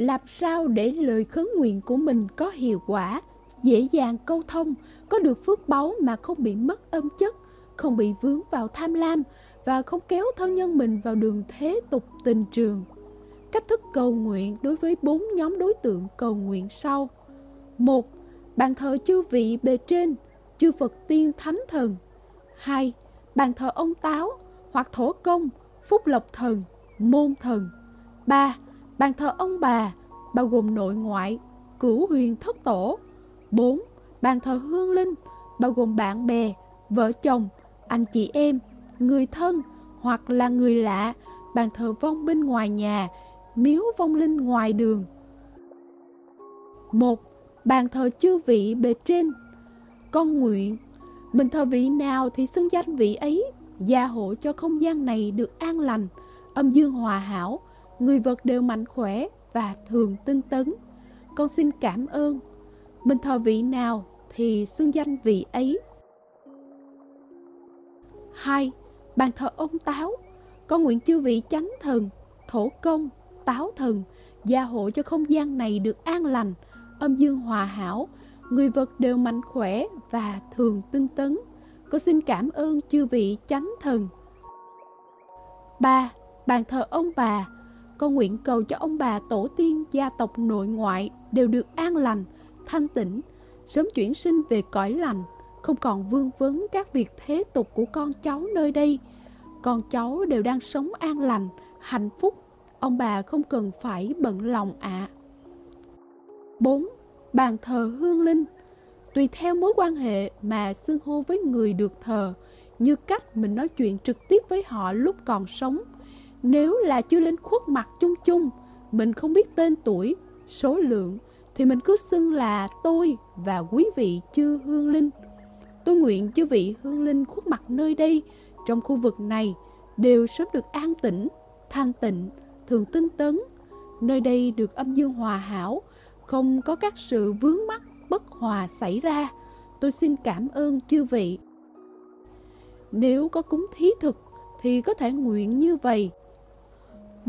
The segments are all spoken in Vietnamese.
làm sao để lời khấn nguyện của mình có hiệu quả, dễ dàng câu thông, có được phước báu mà không bị mất âm chất, không bị vướng vào tham lam và không kéo thân nhân mình vào đường thế tục tình trường? Cách thức cầu nguyện đối với bốn nhóm đối tượng cầu nguyện sau. Một, bàn thờ chư vị bề trên, chư phật tiên thánh thần. Hai, bàn thờ ông táo hoặc thổ công, phúc lộc thần, môn thần. Ba bàn thờ ông bà bao gồm nội ngoại cửu huyền thất tổ 4. Bàn thờ hương linh bao gồm bạn bè, vợ chồng, anh chị em, người thân hoặc là người lạ, bàn thờ vong bên ngoài nhà, miếu vong linh ngoài đường. 1. Bàn thờ chư vị bề trên Con nguyện Mình thờ vị nào thì xưng danh vị ấy Gia hộ cho không gian này được an lành Âm dương hòa hảo Người vật đều mạnh khỏe và thường tinh tấn. Con xin cảm ơn. Mình thờ vị nào thì xưng danh vị ấy. hai Bàn thờ ông Táo. Con nguyện chư vị chánh thần, thổ công, táo thần Gia hộ cho không gian này được an lành, âm dương hòa hảo. Người vật đều mạnh khỏe và thường tinh tấn. Con xin cảm ơn chư vị chánh thần. Ba Bàn thờ ông bà. Con nguyện cầu cho ông bà tổ tiên gia tộc nội ngoại đều được an lành thanh tịnh, sớm chuyển sinh về cõi lành, không còn vương vấn các việc thế tục của con cháu nơi đây. Con cháu đều đang sống an lành, hạnh phúc, ông bà không cần phải bận lòng ạ. À. 4. Bàn thờ hương linh Tùy theo mối quan hệ mà xưng hô với người được thờ, như cách mình nói chuyện trực tiếp với họ lúc còn sống. Nếu là chưa lên khuất mặt chung chung, mình không biết tên tuổi, số lượng, thì mình cứ xưng là tôi và quý vị chư hương linh. Tôi nguyện chư vị hương linh khuất mặt nơi đây, trong khu vực này, đều sớm được an tĩnh, thanh tịnh, thường tinh tấn. Nơi đây được âm dương hòa hảo, không có các sự vướng mắc bất hòa xảy ra. Tôi xin cảm ơn chư vị. Nếu có cúng thí thực thì có thể nguyện như vậy.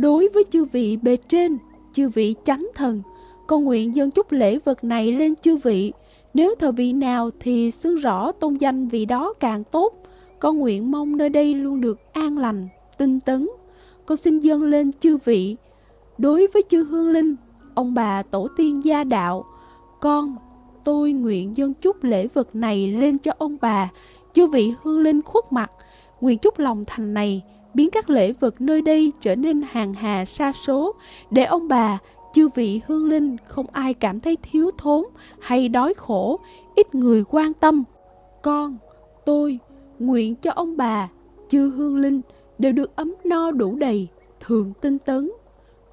Đối với chư vị bề trên, chư vị chánh thần, con nguyện dâng chút lễ vật này lên chư vị. Nếu thờ vị nào thì xưng rõ tôn danh vị đó càng tốt. Con nguyện mong nơi đây luôn được an lành, tinh tấn. Con xin dâng lên chư vị. Đối với chư hương linh, ông bà tổ tiên gia đạo, con, tôi nguyện dâng chút lễ vật này lên cho ông bà, chư vị hương linh khuất mặt. Nguyện chúc lòng thành này biến các lễ vật nơi đây trở nên hàng hà xa số để ông bà chư vị hương linh không ai cảm thấy thiếu thốn hay đói khổ, ít người quan tâm. Con, tôi, nguyện cho ông bà, chư hương linh đều được ấm no đủ đầy, thường tinh tấn.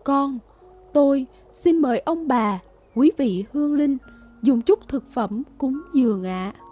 Con, tôi xin mời ông bà, quý vị hương linh dùng chút thực phẩm cúng dường ạ. À.